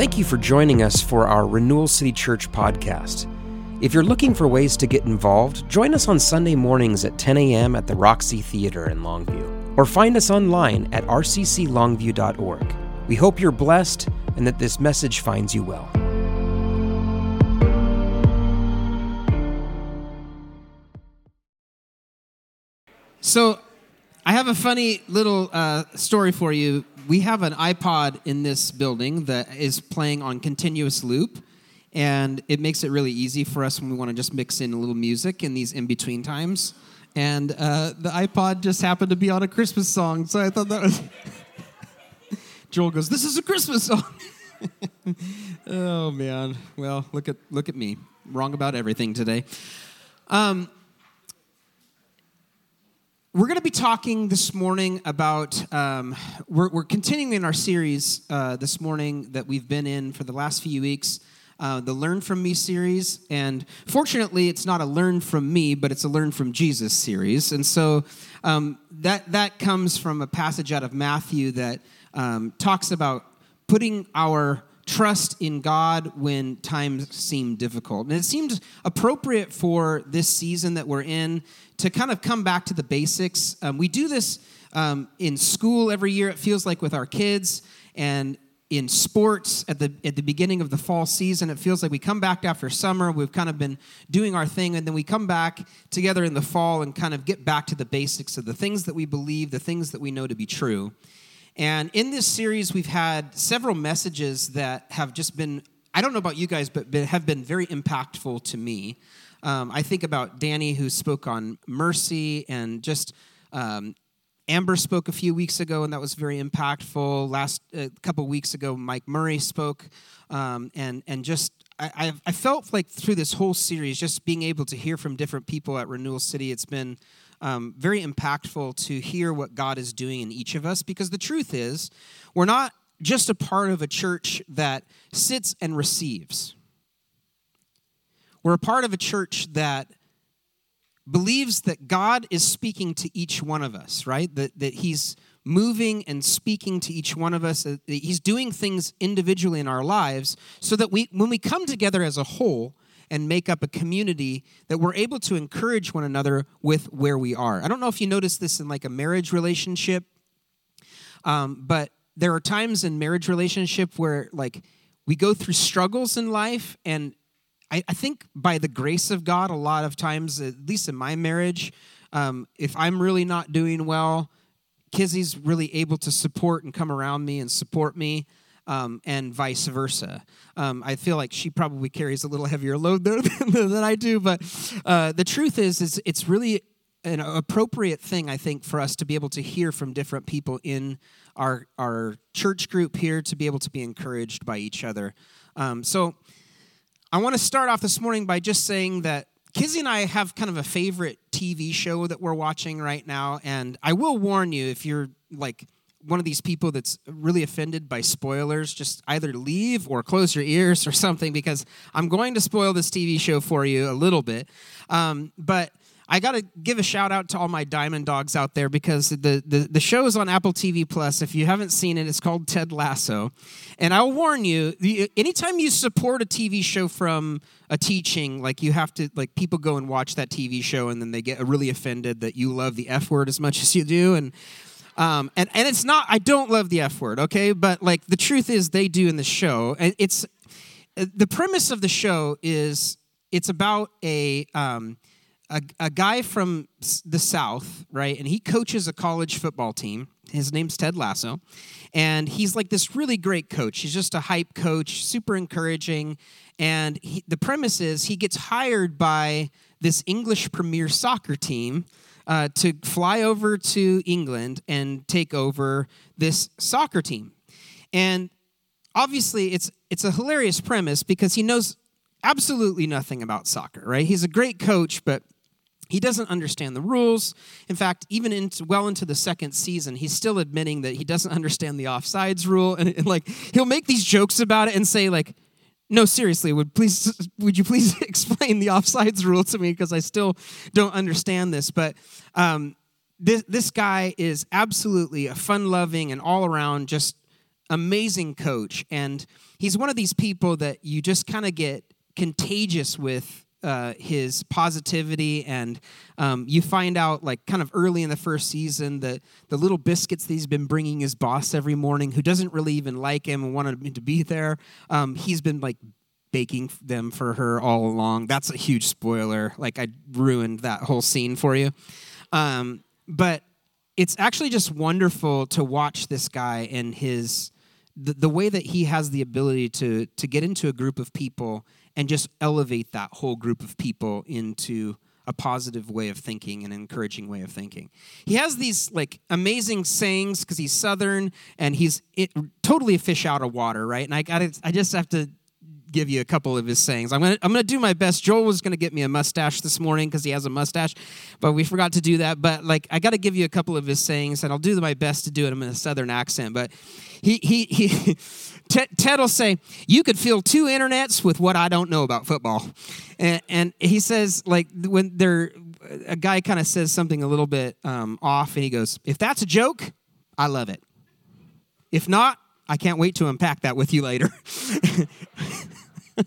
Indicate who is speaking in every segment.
Speaker 1: Thank you for joining us for our Renewal City Church podcast. If you're looking for ways to get involved, join us on Sunday mornings at 10 a.m. at the Roxy Theater in Longview, or find us online at rcclongview.org. We hope you're blessed and that this message finds you well.
Speaker 2: So, I have a funny little uh, story for you. We have an iPod in this building that is playing on continuous loop, and it makes it really easy for us when we want to just mix in a little music in these in between times. And uh, the iPod just happened to be on a Christmas song, so I thought that was. Joel goes, "This is a Christmas song." oh man! Well, look at look at me, wrong about everything today. Um, we're going to be talking this morning about, um, we're, we're, continuing in our series uh, this morning that we've been in for the last few weeks, uh, the Learn From Me series. And fortunately, it's not a Learn From Me, but it's a Learn From Jesus series. And so um, that, that comes from a passage out of Matthew that um, talks about putting our trust in God when times seem difficult. And it seemed appropriate for this season that we're in to kind of come back to the basics. Um, we do this um, in school every year, it feels like with our kids, and in sports at the at the beginning of the fall season it feels like we come back after summer we've kind of been doing our thing and then we come back together in the fall and kind of get back to the basics of the things that we believe the things that we know to be true and in this series, we've had several messages that have just been, I don't know about you guys, but have been very impactful to me. Um, I think about Danny, who spoke on mercy, and just um, Amber spoke a few weeks ago, and that was very impactful. Last a uh, couple weeks ago, Mike Murray spoke, um, and and just I, I felt like through this whole series, just being able to hear from different people at Renewal City, it's been um, very impactful to hear what God is doing in each of us because the truth is, we're not just a part of a church that sits and receives. We're a part of a church that believes that God is speaking to each one of us, right? That, that He's moving and speaking to each one of us. He's doing things individually in our lives so that we, when we come together as a whole, and make up a community that we're able to encourage one another with where we are. I don't know if you notice this in like a marriage relationship, um, but there are times in marriage relationship where like we go through struggles in life and I, I think by the grace of God, a lot of times, at least in my marriage, um, if I'm really not doing well, Kizzy's really able to support and come around me and support me um, and vice versa. Um, I feel like she probably carries a little heavier load there than, than I do, but uh, the truth is, is it's really an appropriate thing, I think, for us to be able to hear from different people in our our church group here to be able to be encouraged by each other. Um, so, I want to start off this morning by just saying that Kizzy and I have kind of a favorite TV show that we're watching right now, and I will warn you if you're like one of these people that's really offended by spoilers, just either leave or close your ears or something because I'm going to spoil this TV show for you a little bit. Um, but I got to give a shout out to all my diamond dogs out there because the, the, the show is on Apple TV Plus. If you haven't seen it, it's called Ted Lasso. And I'll warn you, anytime you support a TV show from a teaching, like you have to, like people go and watch that TV show and then they get really offended that you love the F word as much as you do. And um, and, and it's not, I don't love the F word, okay? But like the truth is, they do in the show. And it's, the premise of the show is it's about a, um, a, a guy from the South, right? And he coaches a college football team. His name's Ted Lasso. And he's like this really great coach. He's just a hype coach, super encouraging. And he, the premise is he gets hired by this English Premier Soccer team uh, to fly over to England and take over this soccer team. And obviously, it's, it's a hilarious premise because he knows absolutely nothing about soccer, right? He's a great coach, but he doesn't understand the rules. In fact, even into, well into the second season, he's still admitting that he doesn't understand the offsides rule. And, and like he'll make these jokes about it and say like, no, seriously, would please would you please explain the offsides rule to me because I still don't understand this. But um, this this guy is absolutely a fun-loving and all-around just amazing coach, and he's one of these people that you just kind of get contagious with uh, his positivity, and um, you find out like kind of early in the first season that the little biscuits that he's been bringing his boss every morning, who doesn't really even like him and wanted him to be there, um, he's been like baking them for her all along. That's a huge spoiler. Like I ruined that whole scene for you, um, but it's actually just wonderful to watch this guy and his the, the way that he has the ability to to get into a group of people and just elevate that whole group of people into a positive way of thinking an encouraging way of thinking he has these like amazing sayings because he's southern and he's it, totally a fish out of water right and i got i just have to give you a couple of his sayings. I'm gonna I'm gonna do my best. Joel was gonna get me a mustache this morning because he has a mustache, but we forgot to do that. But like I got to give you a couple of his sayings, and I'll do my best to do it I'm in a southern accent. But he he he. Ted will say, "You could fill two internets with what I don't know about football," and, and he says, like when they're a guy kind of says something a little bit um, off, and he goes, "If that's a joke, I love it. If not, I can't wait to unpack that with you later."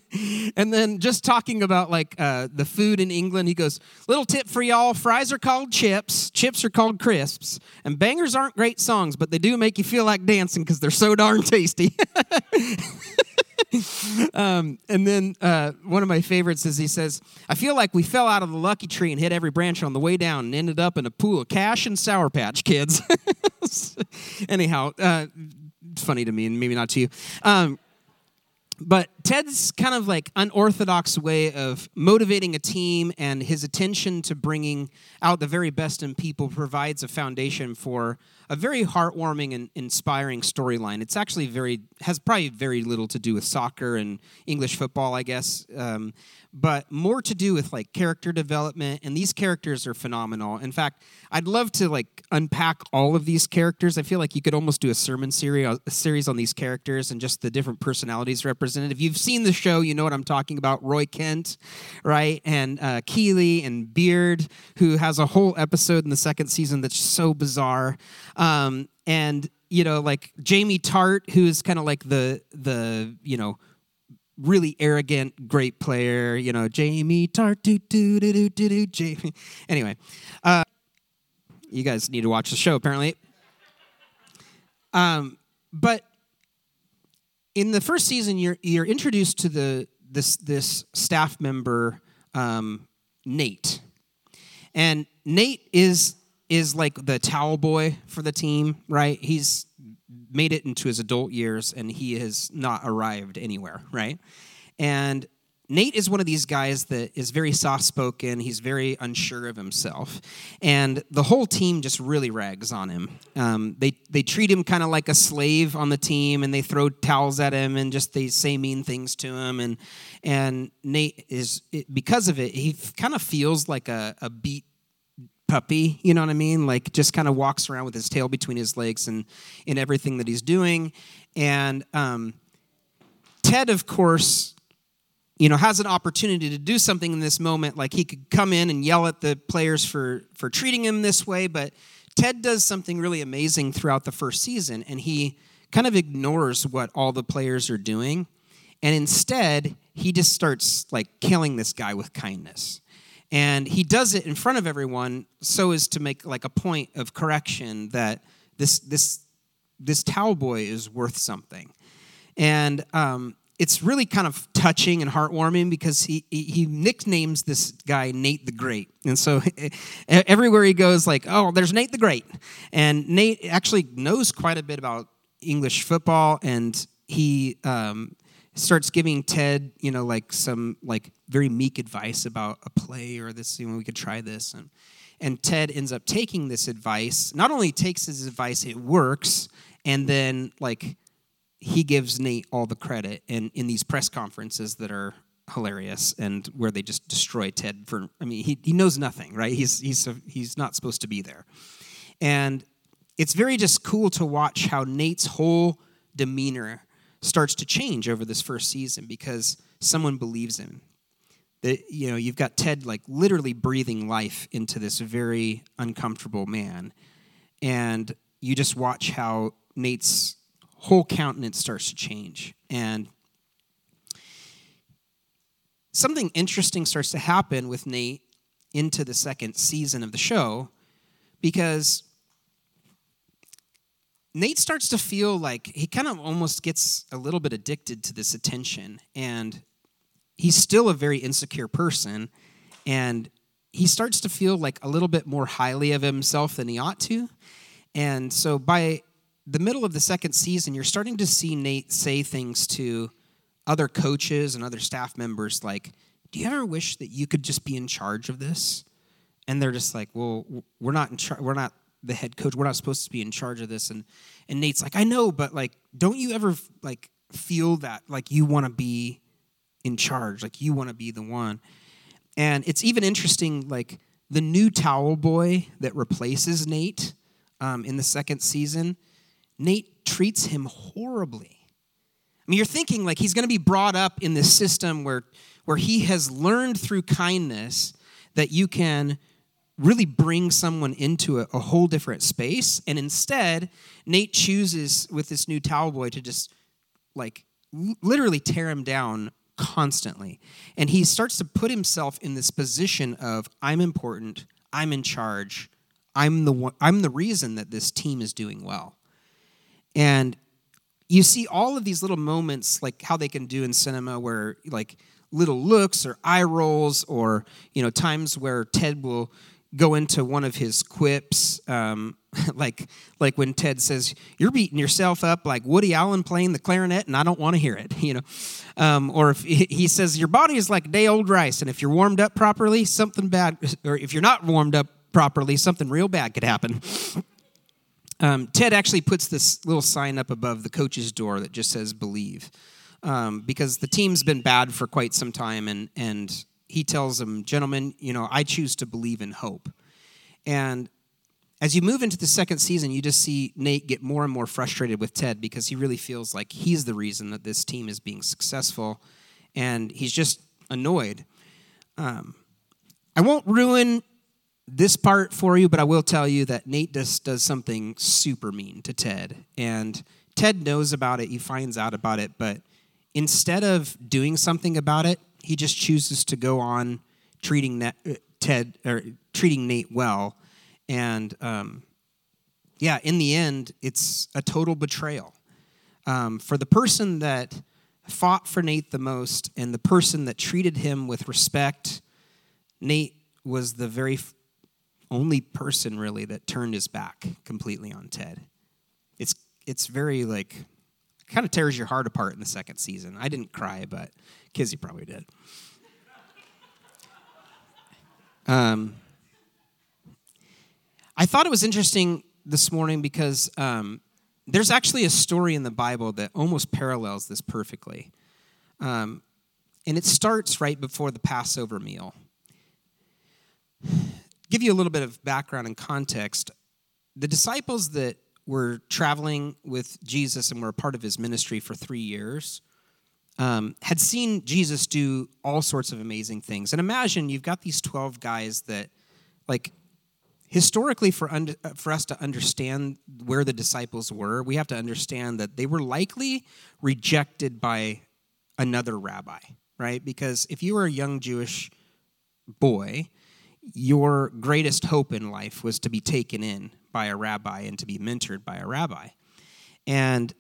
Speaker 2: and then just talking about like uh, the food in England, he goes, "Little tip for y'all: fries are called chips, chips are called crisps, and bangers aren't great songs, but they do make you feel like dancing because they're so darn tasty." um, and then uh, one of my favorites is he says, I feel like we fell out of the lucky tree and hit every branch on the way down and ended up in a pool of cash and Sour Patch kids. Anyhow, uh, funny to me and maybe not to you. Um, but Ted's kind of like unorthodox way of motivating a team and his attention to bringing out the very best in people provides a foundation for a very heartwarming and inspiring storyline. It's actually very has probably very little to do with soccer and English football, I guess. Um, but more to do with like character development and these characters are phenomenal in fact i'd love to like unpack all of these characters i feel like you could almost do a sermon series series on these characters and just the different personalities represented if you've seen the show you know what i'm talking about roy kent right and uh, keeley and beard who has a whole episode in the second season that's so bizarre um, and you know like jamie tartt who's kind of like the the you know really arrogant, great player. You know, Jamie Tartt, do do do do do do. Jamie. Anyway, uh, you guys need to watch the show apparently. Um, but in the first season, you're you're introduced to the this this staff member um, Nate, and Nate is is like the towel boy for the team, right? He's made it into his adult years and he has not arrived anywhere, right? And Nate is one of these guys that is very soft spoken. He's very unsure of himself. And the whole team just really rags on him. Um, they, they treat him kind of like a slave on the team and they throw towels at him and just they say mean things to him. And, and Nate is, because of it, he kind of feels like a, a beat puppy, you know what I mean? Like just kind of walks around with his tail between his legs and in everything that he's doing. And um, Ted, of course, you know, has an opportunity to do something in this moment. Like he could come in and yell at the players for for treating him this way, but Ted does something really amazing throughout the first season, and he kind of ignores what all the players are doing, and instead he just starts like killing this guy with kindness. And he does it in front of everyone so as to make like a point of correction that this this this towel boy is worth something. And um, it's really kind of touching and heartwarming because he, he nicknames this guy Nate the Great. And so everywhere he goes, like, oh, there's Nate the Great. And Nate actually knows quite a bit about English football, and he um, starts giving Ted, you know, like some like very meek advice about a play or this, you know, we could try this. And and Ted ends up taking this advice. Not only takes his advice, it works, and then like he gives Nate all the credit and in these press conferences that are hilarious and where they just destroy Ted for I mean he, he knows nothing, right? He's he's a, he's not supposed to be there. And it's very just cool to watch how Nate's whole demeanor starts to change over this first season because someone believes him. That you know, you've got Ted like literally breathing life into this very uncomfortable man. And you just watch how Nate's whole countenance starts to change. And something interesting starts to happen with Nate into the second season of the show because Nate starts to feel like he kind of almost gets a little bit addicted to this attention. And he's still a very insecure person. And he starts to feel like a little bit more highly of himself than he ought to. And so by the middle of the second season, you're starting to see Nate say things to other coaches and other staff members like, Do you ever wish that you could just be in charge of this? And they're just like, Well, we're not in charge. We're not the head coach. We're not supposed to be in charge of this. And and Nate's like, I know, but like, don't you ever like feel that like you want to be in charge, like you want to be the one? And it's even interesting, like the new towel boy that replaces Nate um, in the second season. Nate treats him horribly. I mean, you're thinking like he's going to be brought up in this system where where he has learned through kindness that you can really bring someone into a, a, whole different space. And instead, Nate chooses with this new towel boy to just like l- literally tear him down constantly. And he starts to put himself in this position of I'm important, I'm in charge, I'm the one, I'm the reason that this team is doing well. And you see all of these little moments like how they can do in cinema where like little looks or eye rolls or you know times where Ted will go into one of his quips, um, like like when Ted says, "You're beating yourself up like Woody Allen playing the clarinet, and I don't want to hear it," you know, um, or if he says, "Your body is like day old rice, and if you're warmed up properly, something bad, or if you're not warmed up properly, something real bad could happen." Um, Ted actually puts this little sign up above the coach's door that just says "Believe," um, because the team's been bad for quite some time, and and he tells them, Gentlemen, you know, I choose to believe in hope. And as you move into the second season, you just see Nate get more and more frustrated with Ted because he really feels like he's the reason that this team is being successful. And he's just annoyed. Um, I won't ruin this part for you, but I will tell you that Nate just does something super mean to Ted. And Ted knows about it, he finds out about it, but instead of doing something about it, he just chooses to go on treating uh, Ted or treating Nate well, and um, yeah, in the end, it's a total betrayal um, for the person that fought for Nate the most and the person that treated him with respect. Nate was the very only person really that turned his back completely on Ted. It's it's very like kind of tears your heart apart in the second season. I didn't cry, but Kizzy probably did. Um, I thought it was interesting this morning because um, there's actually a story in the Bible that almost parallels this perfectly. Um, and it starts right before the Passover meal. Give you a little bit of background and context. The disciples that were traveling with Jesus and were a part of his ministry for three years um, had seen Jesus do all sorts of amazing things. And imagine you've got these 12 guys that, like, historically, for, un- uh, for us to understand where the disciples were, we have to understand that they were likely rejected by another rabbi, right? Because if you were a young Jewish boy, your greatest hope in life was to be taken in by a rabbi and to be mentored by a rabbi. And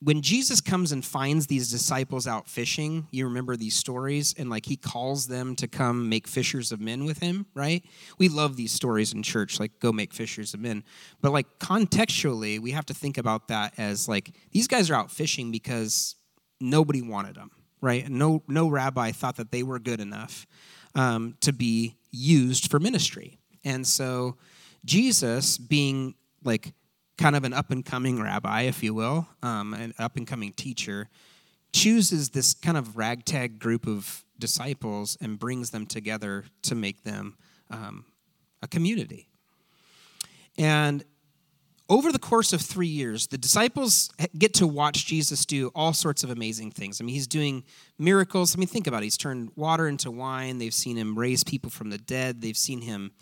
Speaker 2: when Jesus comes and finds these disciples out fishing, you remember these stories, and like he calls them to come make fishers of men with him, right? We love these stories in church, like go make fishers of men. But like contextually, we have to think about that as like these guys are out fishing because nobody wanted them, right? No, no rabbi thought that they were good enough um, to be used for ministry. And so Jesus, being like kind of an up and coming rabbi, if you will, um, an up and coming teacher, chooses this kind of ragtag group of disciples and brings them together to make them um, a community. And over the course of three years, the disciples get to watch Jesus do all sorts of amazing things. I mean, he's doing miracles. I mean, think about it. He's turned water into wine. They've seen him raise people from the dead. They've seen him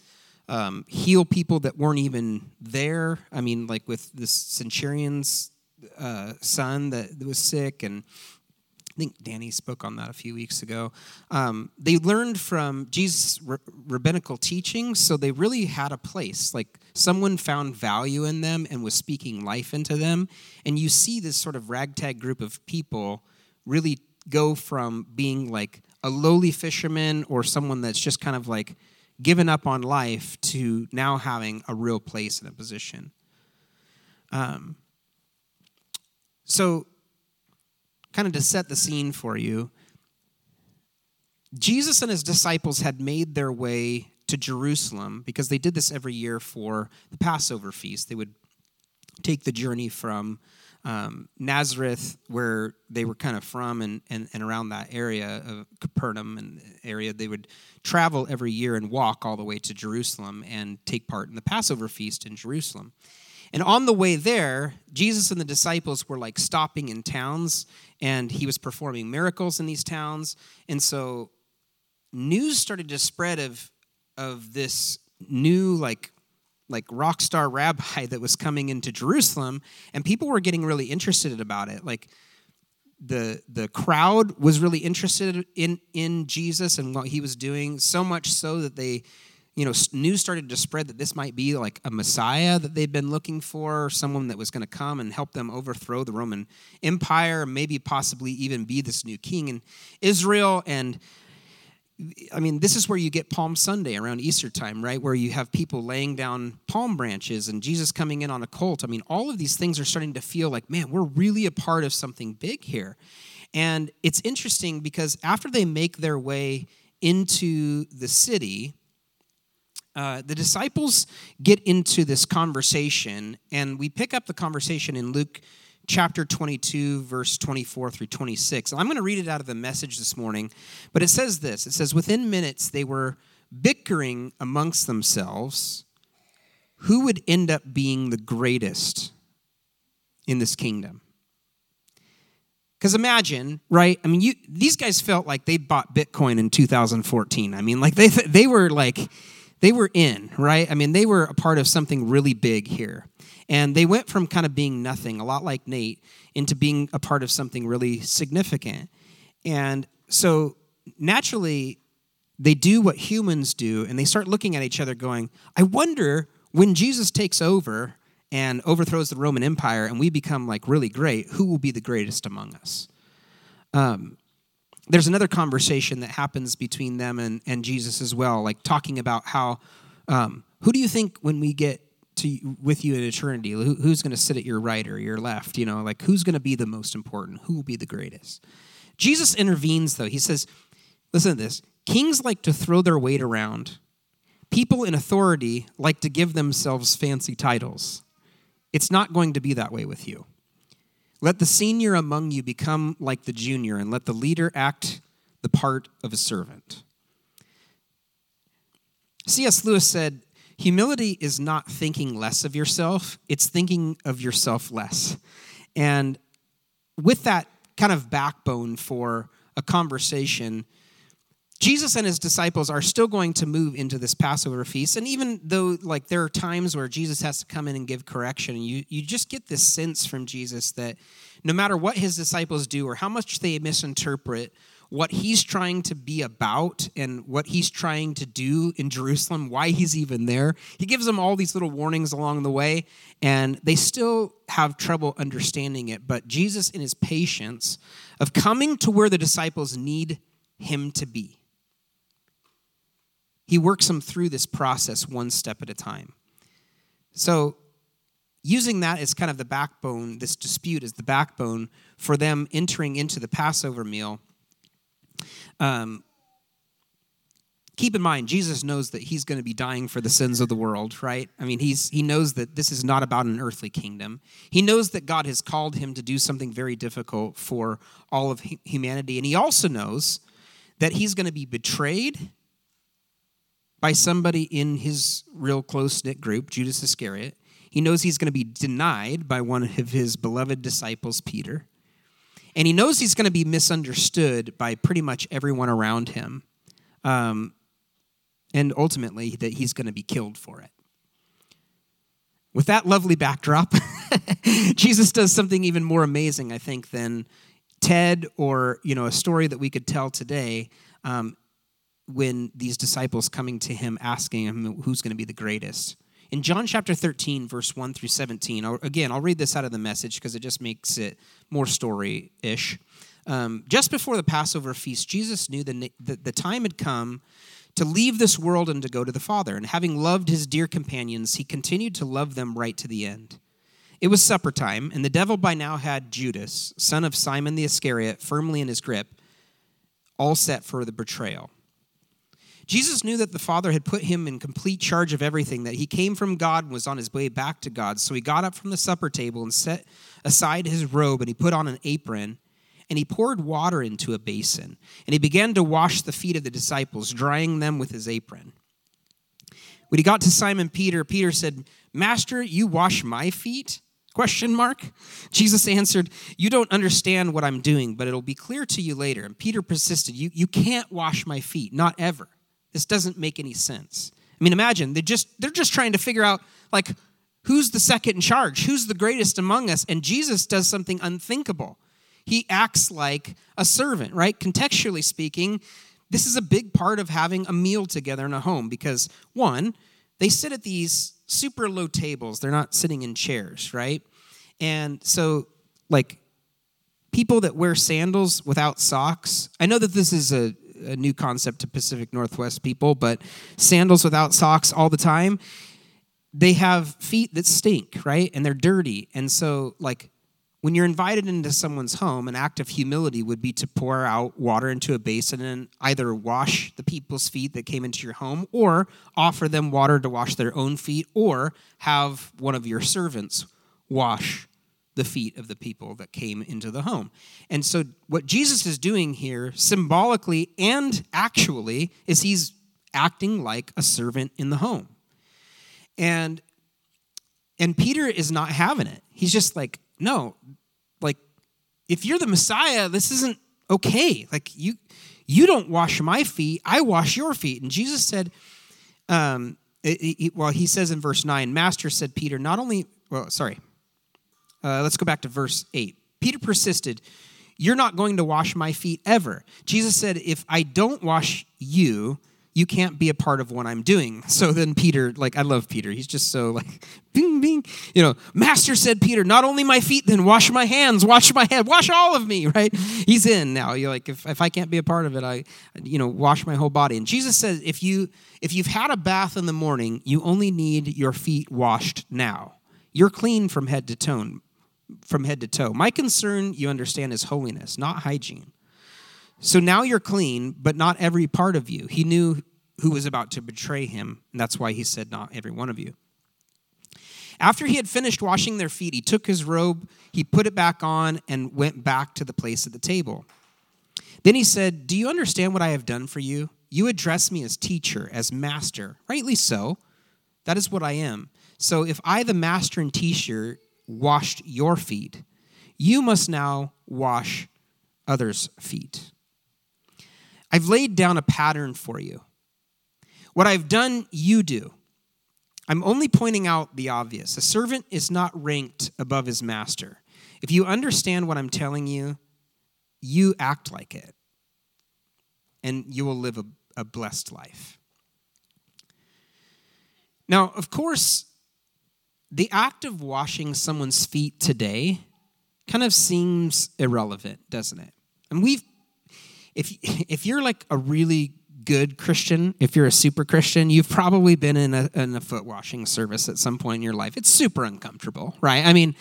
Speaker 2: um, heal people that weren't even there. I mean, like with the centurion's uh, son that was sick, and I think Danny spoke on that a few weeks ago. Um, they learned from Jesus' r- rabbinical teachings, so they really had a place. Like someone found value in them and was speaking life into them. And you see this sort of ragtag group of people really go from being like a lowly fisherman or someone that's just kind of like given up on life to now having a real place and a position. Um, so kind of to set the scene for you, Jesus and his disciples had made their way to Jerusalem because they did this every year for the Passover feast. They would take the journey from um, Nazareth, where they were kind of from, and, and, and around that area of Capernaum and area, they would travel every year and walk all the way to Jerusalem and take part in the Passover feast in Jerusalem. And on the way there, Jesus and the disciples were like stopping in towns, and he was performing miracles in these towns. And so news started to spread of, of this new, like, like rock star rabbi that was coming into Jerusalem, and people were getting really interested about it. Like the the crowd was really interested in in Jesus and what he was doing, so much so that they you know, news started to spread that this might be like a Messiah that they've been looking for, someone that was going to come and help them overthrow the Roman Empire, maybe possibly even be this new king in Israel. And I mean, this is where you get Palm Sunday around Easter time, right? Where you have people laying down palm branches and Jesus coming in on a colt. I mean, all of these things are starting to feel like, man, we're really a part of something big here. And it's interesting because after they make their way into the city, uh, the disciples get into this conversation, and we pick up the conversation in Luke chapter 22, verse 24 through 26. I'm going to read it out of the message this morning, but it says this It says, Within minutes, they were bickering amongst themselves who would end up being the greatest in this kingdom. Because imagine, right? I mean, you, these guys felt like they bought Bitcoin in 2014. I mean, like they, they were like, they were in, right? I mean, they were a part of something really big here. And they went from kind of being nothing, a lot like Nate, into being a part of something really significant. And so naturally, they do what humans do, and they start looking at each other going, I wonder when Jesus takes over and overthrows the Roman Empire and we become like really great, who will be the greatest among us? Um, there's another conversation that happens between them and, and Jesus as well, like talking about how, um, who do you think when we get to with you in eternity, who, who's going to sit at your right or your left? You know, like who's going to be the most important? Who will be the greatest? Jesus intervenes though. He says, listen to this kings like to throw their weight around, people in authority like to give themselves fancy titles. It's not going to be that way with you. Let the senior among you become like the junior, and let the leader act the part of a servant. C.S. Lewis said, Humility is not thinking less of yourself, it's thinking of yourself less. And with that kind of backbone for a conversation, Jesus and his disciples are still going to move into this Passover feast. And even though like there are times where Jesus has to come in and give correction, you, you just get this sense from Jesus that no matter what his disciples do or how much they misinterpret what he's trying to be about and what he's trying to do in Jerusalem, why he's even there. He gives them all these little warnings along the way, and they still have trouble understanding it. But Jesus, in his patience of coming to where the disciples need him to be, he works them through this process one step at a time. So, using that as kind of the backbone, this dispute as the backbone for them entering into the Passover meal, um, keep in mind jesus knows that he's going to be dying for the sins of the world right i mean he's he knows that this is not about an earthly kingdom he knows that god has called him to do something very difficult for all of humanity and he also knows that he's going to be betrayed by somebody in his real close knit group, Judas Iscariot. He knows he's going to be denied by one of his beloved disciples, Peter. And he knows he's going to be misunderstood by pretty much everyone around him. Um, and ultimately, that he's going to be killed for it. With that lovely backdrop, Jesus does something even more amazing, I think, than Ted or you know a story that we could tell today. Um, when these disciples coming to him asking him who's going to be the greatest. In John chapter 13, verse 1 through 17, I'll, again, I'll read this out of the message because it just makes it more story ish. Um, just before the Passover feast, Jesus knew that the time had come to leave this world and to go to the Father. And having loved his dear companions, he continued to love them right to the end. It was supper time, and the devil by now had Judas, son of Simon the Iscariot, firmly in his grip, all set for the betrayal. Jesus knew that the Father had put him in complete charge of everything, that he came from God and was on his way back to God. So he got up from the supper table and set aside his robe, and he put on an apron, and he poured water into a basin, and he began to wash the feet of the disciples, drying them with his apron. When he got to Simon Peter, Peter said, Master, you wash my feet? Question mark. Jesus answered, You don't understand what I'm doing, but it'll be clear to you later. And Peter persisted, You, you can't wash my feet, not ever. This doesn't make any sense. I mean, imagine they're just they're just trying to figure out like who's the second in charge, who's the greatest among us, and Jesus does something unthinkable. He acts like a servant, right? Contextually speaking, this is a big part of having a meal together in a home because one, they sit at these super low tables. They're not sitting in chairs, right? And so like people that wear sandals without socks. I know that this is a a new concept to Pacific Northwest people, but sandals without socks all the time, they have feet that stink, right? And they're dirty. And so, like, when you're invited into someone's home, an act of humility would be to pour out water into a basin and either wash the people's feet that came into your home or offer them water to wash their own feet or have one of your servants wash the feet of the people that came into the home. And so, what Jesus is doing here, symbolically and actually, is he's acting like a servant in the home. And and Peter is not having it. He's just like, no, like if you're the Messiah, this isn't okay. Like you you don't wash my feet, I wash your feet. And Jesus said, um, it, it, well, he says in verse 9, Master said Peter, not only, well, sorry, uh, let's go back to verse 8. Peter persisted, You're not going to wash my feet ever. Jesus said, If I don't wash you, you can't be a part of what I'm doing. So then Peter, like, I love Peter. He's just so like, bing, bing. You know, Master said, Peter, not only my feet, then wash my hands, wash my head, wash all of me, right? He's in now. You're like, if, if I can't be a part of it, I, you know, wash my whole body. And Jesus says, if you if you've had a bath in the morning, you only need your feet washed now. You're clean from head to toe from head to toe. My concern, you understand, is holiness, not hygiene. So now you're clean, but not every part of you. He knew who was about to betray him, and that's why he said, Not every one of you. After he had finished washing their feet, he took his robe, he put it back on, and went back to the place at the table. Then he said, Do you understand what I have done for you? You address me as teacher, as master. Rightly so. That is what I am. So if I, the master and teacher, washed your feet, you must now wash others' feet. I've laid down a pattern for you. What I've done, you do. I'm only pointing out the obvious. A servant is not ranked above his master. If you understand what I'm telling you, you act like it, and you will live a, a blessed life. Now, of course, the act of washing someone's feet today kind of seems irrelevant, doesn't it? And we've, if, if you're like a really good Christian, if you're a super Christian, you've probably been in a, in a foot washing service at some point in your life. It's super uncomfortable, right? I mean,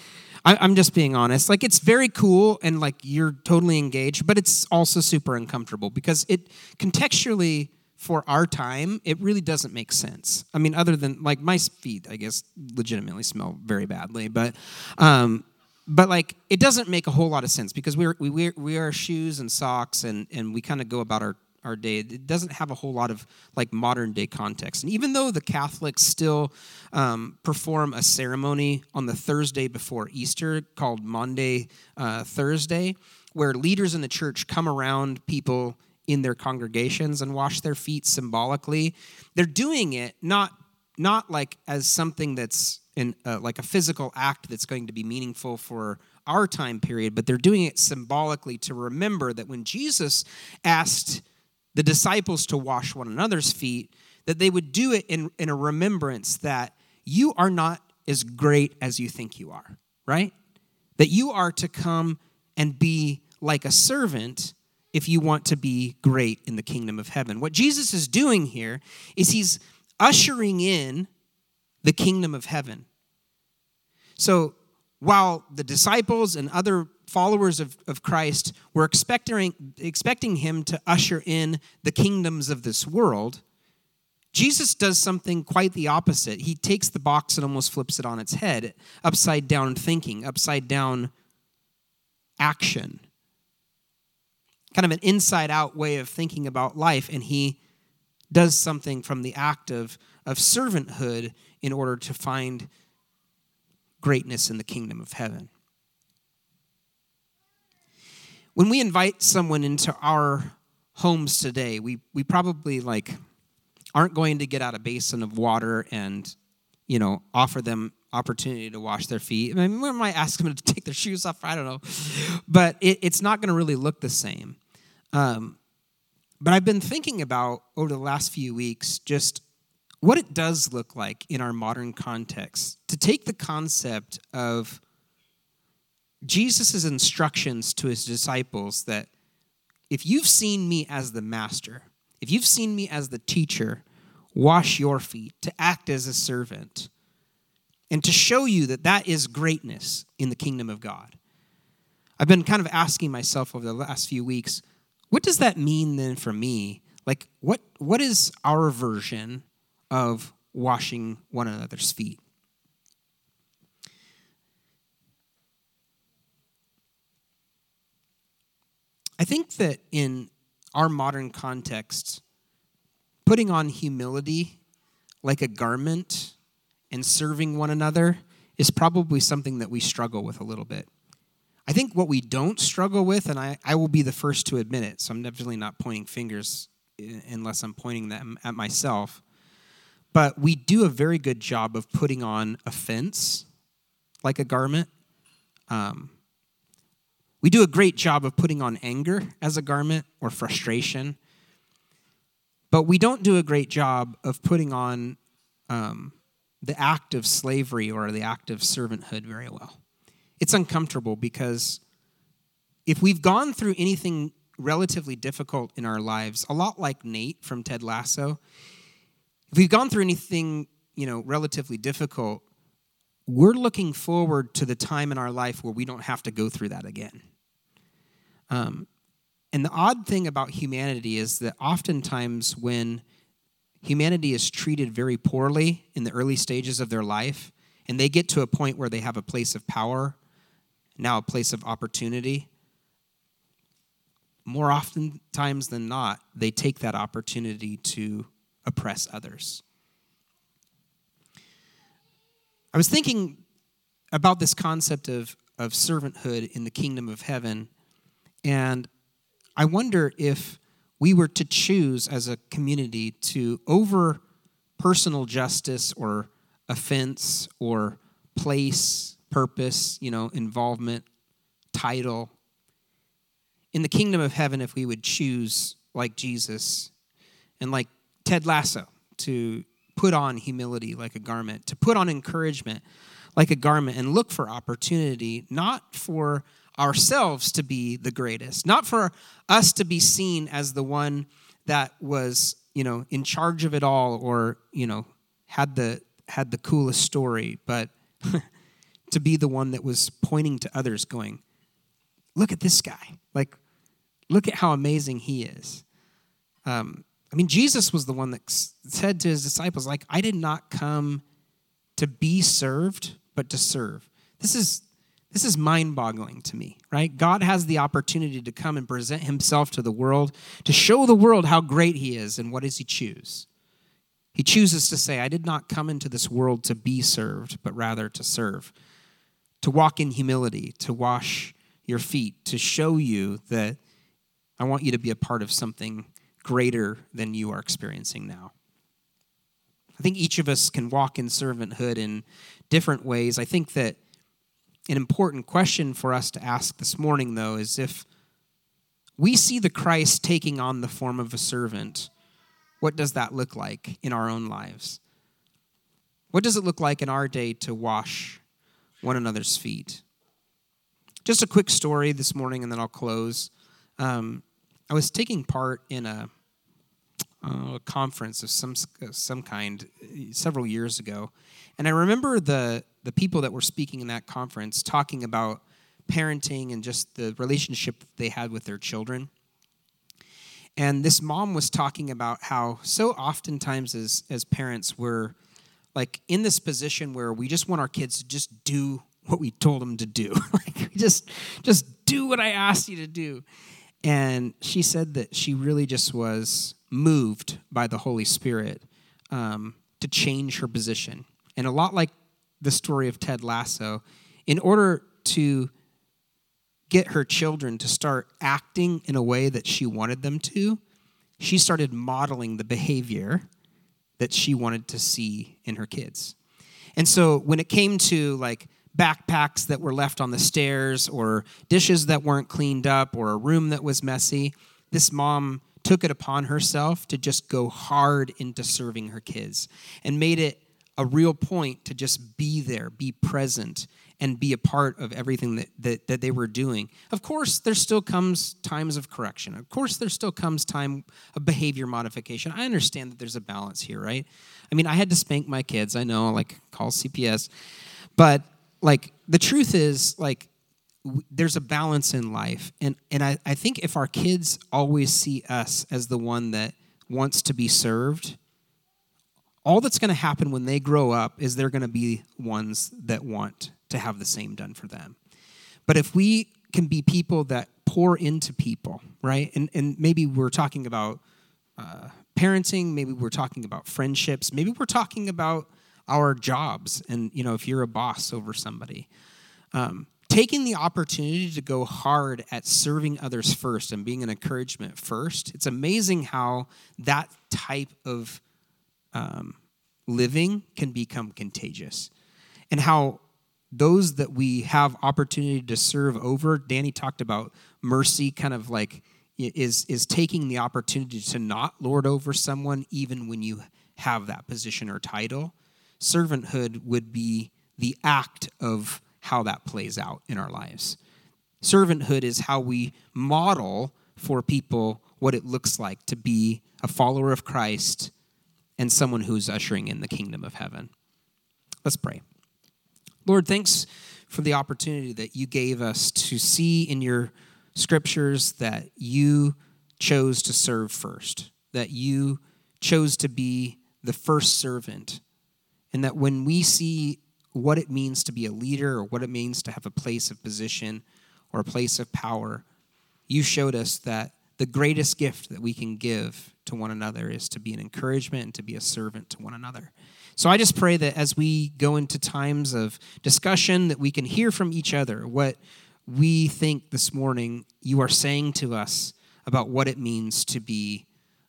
Speaker 2: I, am just being honest. Like, it's very cool and like you're totally engaged, but it's also super uncomfortable because it contextually for our time, it really doesn't make sense. I mean, other than like my feet, I guess, legitimately smell very badly, but. Um, but like it doesn't make a whole lot of sense because we we wear, we wear shoes and socks and and we kind of go about our our day it doesn't have a whole lot of like modern day context and even though the catholics still um, perform a ceremony on the thursday before easter called Maundy uh, thursday where leaders in the church come around people in their congregations and wash their feet symbolically. They're doing it not not like as something that's in uh, like a physical act that's going to be meaningful for our time period, but they're doing it symbolically to remember that when Jesus asked the disciples to wash one another's feet, that they would do it in, in a remembrance that you are not as great as you think you are, right? That you are to come and be like a servant if you want to be great in the kingdom of heaven. What Jesus is doing here is he's ushering in the kingdom of heaven. So while the disciples and other followers of, of Christ were expecting, expecting him to usher in the kingdoms of this world, Jesus does something quite the opposite. He takes the box and almost flips it on its head upside down thinking, upside down action. Kind of an inside out way of thinking about life. And he does something from the act of, of servanthood in order to find greatness in the kingdom of heaven. When we invite someone into our homes today, we, we probably like aren't going to get out a basin of water and you know offer them opportunity to wash their feet. I mean, we might ask them to take their shoes off. I don't know, but it, it's not going to really look the same. Um, but I've been thinking about over the last few weeks just what it does look like in our modern context to take the concept of Jesus' instructions to his disciples that if you've seen me as the master, if you've seen me as the teacher, wash your feet, to act as a servant, and to show you that that is greatness in the kingdom of God. I've been kind of asking myself over the last few weeks, what does that mean then for me? Like, what, what is our version of washing one another's feet? I think that in our modern context, putting on humility like a garment and serving one another is probably something that we struggle with a little bit. I think what we don't struggle with, and I, I will be the first to admit it, so I'm definitely not pointing fingers unless I'm pointing them at myself, but we do a very good job of putting on a fence, like a garment. Um, we do a great job of putting on anger as a garment or frustration, but we don't do a great job of putting on um, the act of slavery or the act of servanthood very well. It's uncomfortable because if we've gone through anything relatively difficult in our lives, a lot like Nate from Ted Lasso, if we've gone through anything, you know, relatively difficult, we're looking forward to the time in our life where we don't have to go through that again. Um, and the odd thing about humanity is that oftentimes when humanity is treated very poorly in the early stages of their life, and they get to a point where they have a place of power, now a place of opportunity, more often times than not, they take that opportunity to oppress others. I was thinking about this concept of, of servanthood in the kingdom of heaven and I wonder if we were to choose as a community to over personal justice or offense or place, purpose, you know, involvement, title. In the kingdom of heaven, if we would choose like Jesus and like Ted Lasso to put on humility like a garment, to put on encouragement like a garment, and look for opportunity, not for ourselves to be the greatest, not for us to be seen as the one that was, you know, in charge of it all or, you know, had the had the coolest story, but to be the one that was pointing to others going, look at this guy. Like, look at how amazing he is. Um, I mean, Jesus was the one that said to his disciples, like, I did not come to be served, but to serve. This is this is mind boggling to me, right? God has the opportunity to come and present himself to the world, to show the world how great he is, and what does he choose? He chooses to say, I did not come into this world to be served, but rather to serve, to walk in humility, to wash your feet, to show you that I want you to be a part of something greater than you are experiencing now. I think each of us can walk in servanthood in different ways. I think that an important question for us to ask this morning, though, is if we see the Christ taking on the form of a servant, what does that look like in our own lives? What does it look like in our day to wash one another's feet? Just a quick story this morning, and then I'll close. Um, I was taking part in a, uh, a conference of some some kind several years ago, and I remember the the people that were speaking in that conference talking about parenting and just the relationship they had with their children. And this mom was talking about how so oftentimes as, as parents we're like in this position where we just want our kids to just do what we told them to do. like just just do what I asked you to do. And she said that she really just was moved by the Holy Spirit um, to change her position. And a lot like the story of Ted Lasso, in order to get her children to start acting in a way that she wanted them to, she started modeling the behavior that she wanted to see in her kids. And so when it came to like backpacks that were left on the stairs or dishes that weren't cleaned up or a room that was messy, this mom took it upon herself to just go hard into serving her kids and made it a real point to just be there, be present, and be a part of everything that, that, that they were doing. Of course, there still comes times of correction. Of course, there still comes time of behavior modification. I understand that there's a balance here, right? I mean, I had to spank my kids. I know, like, call CPS. But, like, the truth is, like, there's a balance in life. And, and I, I think if our kids always see us as the one that wants to be served, all that's going to happen when they grow up is they're going to be ones that want to have the same done for them. But if we can be people that pour into people, right? And, and maybe we're talking about uh, parenting, maybe we're talking about friendships, maybe we're talking about our jobs. And, you know, if you're a boss over somebody, um, taking the opportunity to go hard at serving others first and being an encouragement first, it's amazing how that type of um, living can become contagious and how those that we have opportunity to serve over danny talked about mercy kind of like is is taking the opportunity to not lord over someone even when you have that position or title. Servanthood would be the act of how that plays out in our lives. Servanthood is how we model for people what it looks like to be a follower of christ and someone who's ushering in the kingdom of heaven. Let's pray Lord, thanks for the opportunity that you gave us to see in your scriptures that you chose to serve first, that you chose to be the first servant, and that when we see what it means to be a leader or what it means to have a place of position or a place of power, you showed us that the greatest gift that we can give to one another is to be an encouragement and to be a servant to one another. So I just pray that as we go into times of discussion, that we can hear from each other what we think this morning you are saying to us about what it means to be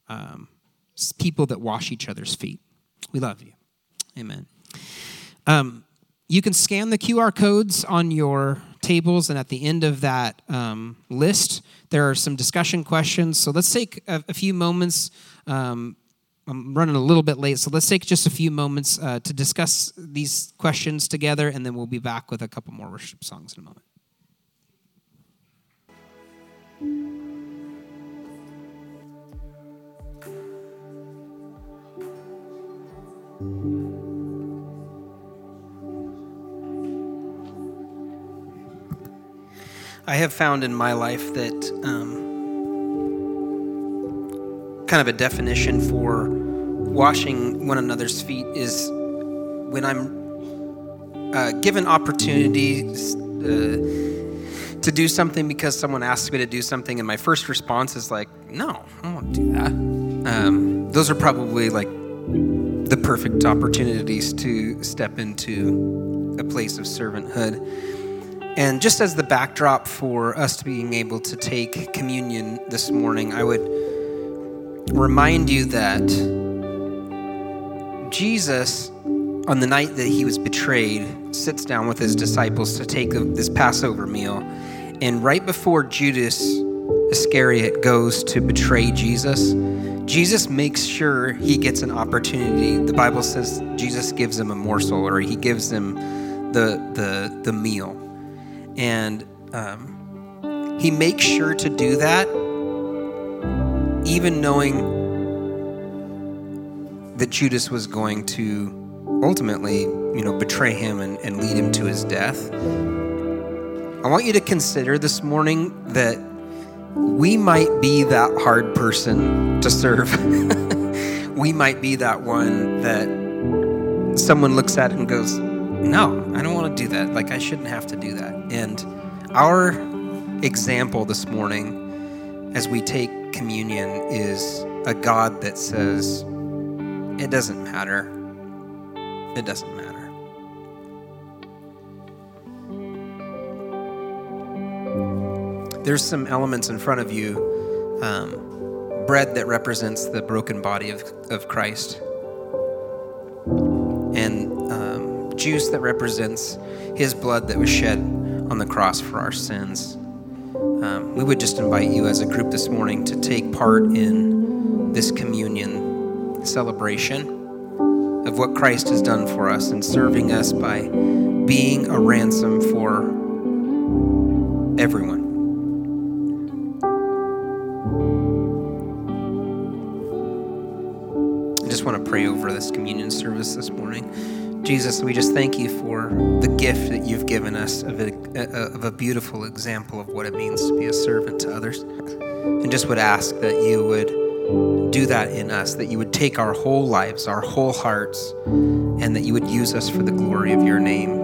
Speaker 2: um, people that wash each other's feet. We love you. Amen. Um, you can scan the QR codes on your tables, and at the end of that um, list, there are some discussion questions. So let's take a, a few moments. Um, I'm running a little bit late, so let's take just a few moments uh, to discuss these questions together, and then we'll be back with a couple more worship songs in a moment. I have found in my life that um, kind of a definition for washing one another's feet is when I'm uh, given opportunities uh, to do something because someone asks me to do something, and my first response is like, "No, I won't do that." Um, those are probably like the perfect opportunities to step into a place of servanthood. And just as the backdrop for us being able to take communion this morning, I would remind you that
Speaker 1: Jesus, on the night that he was betrayed, sits down with his disciples to take this Passover meal. And right before Judas Iscariot goes to betray Jesus, Jesus makes sure he gets an opportunity. The Bible says Jesus gives him a morsel or he gives him the, the, the meal. And um, he makes sure to do that, even knowing that Judas was going to ultimately, you know, betray him and, and lead him to his death. I want you to consider this morning that we might be that hard person to serve. we might be that one that someone looks at and goes, No, I don't want to do that. Like, I shouldn't have to do that. And our example this morning as we take communion is a God that says, It doesn't matter. It doesn't matter. There's some elements in front of you um, bread that represents the broken body of, of Christ, and um, juice that represents his blood that was shed on the cross for our sins. Um, we would just invite you as a group this morning to take part in this communion celebration of what Christ has done for us and serving us by being a ransom for everyone. I just want to pray over this communion service this morning. Jesus, we just thank you for the gift that you've given us of a, of a beautiful example of what it means to be a servant to others. And just would ask that you would do that in us, that you would take our whole lives, our whole hearts, and that you would use us for the glory of your name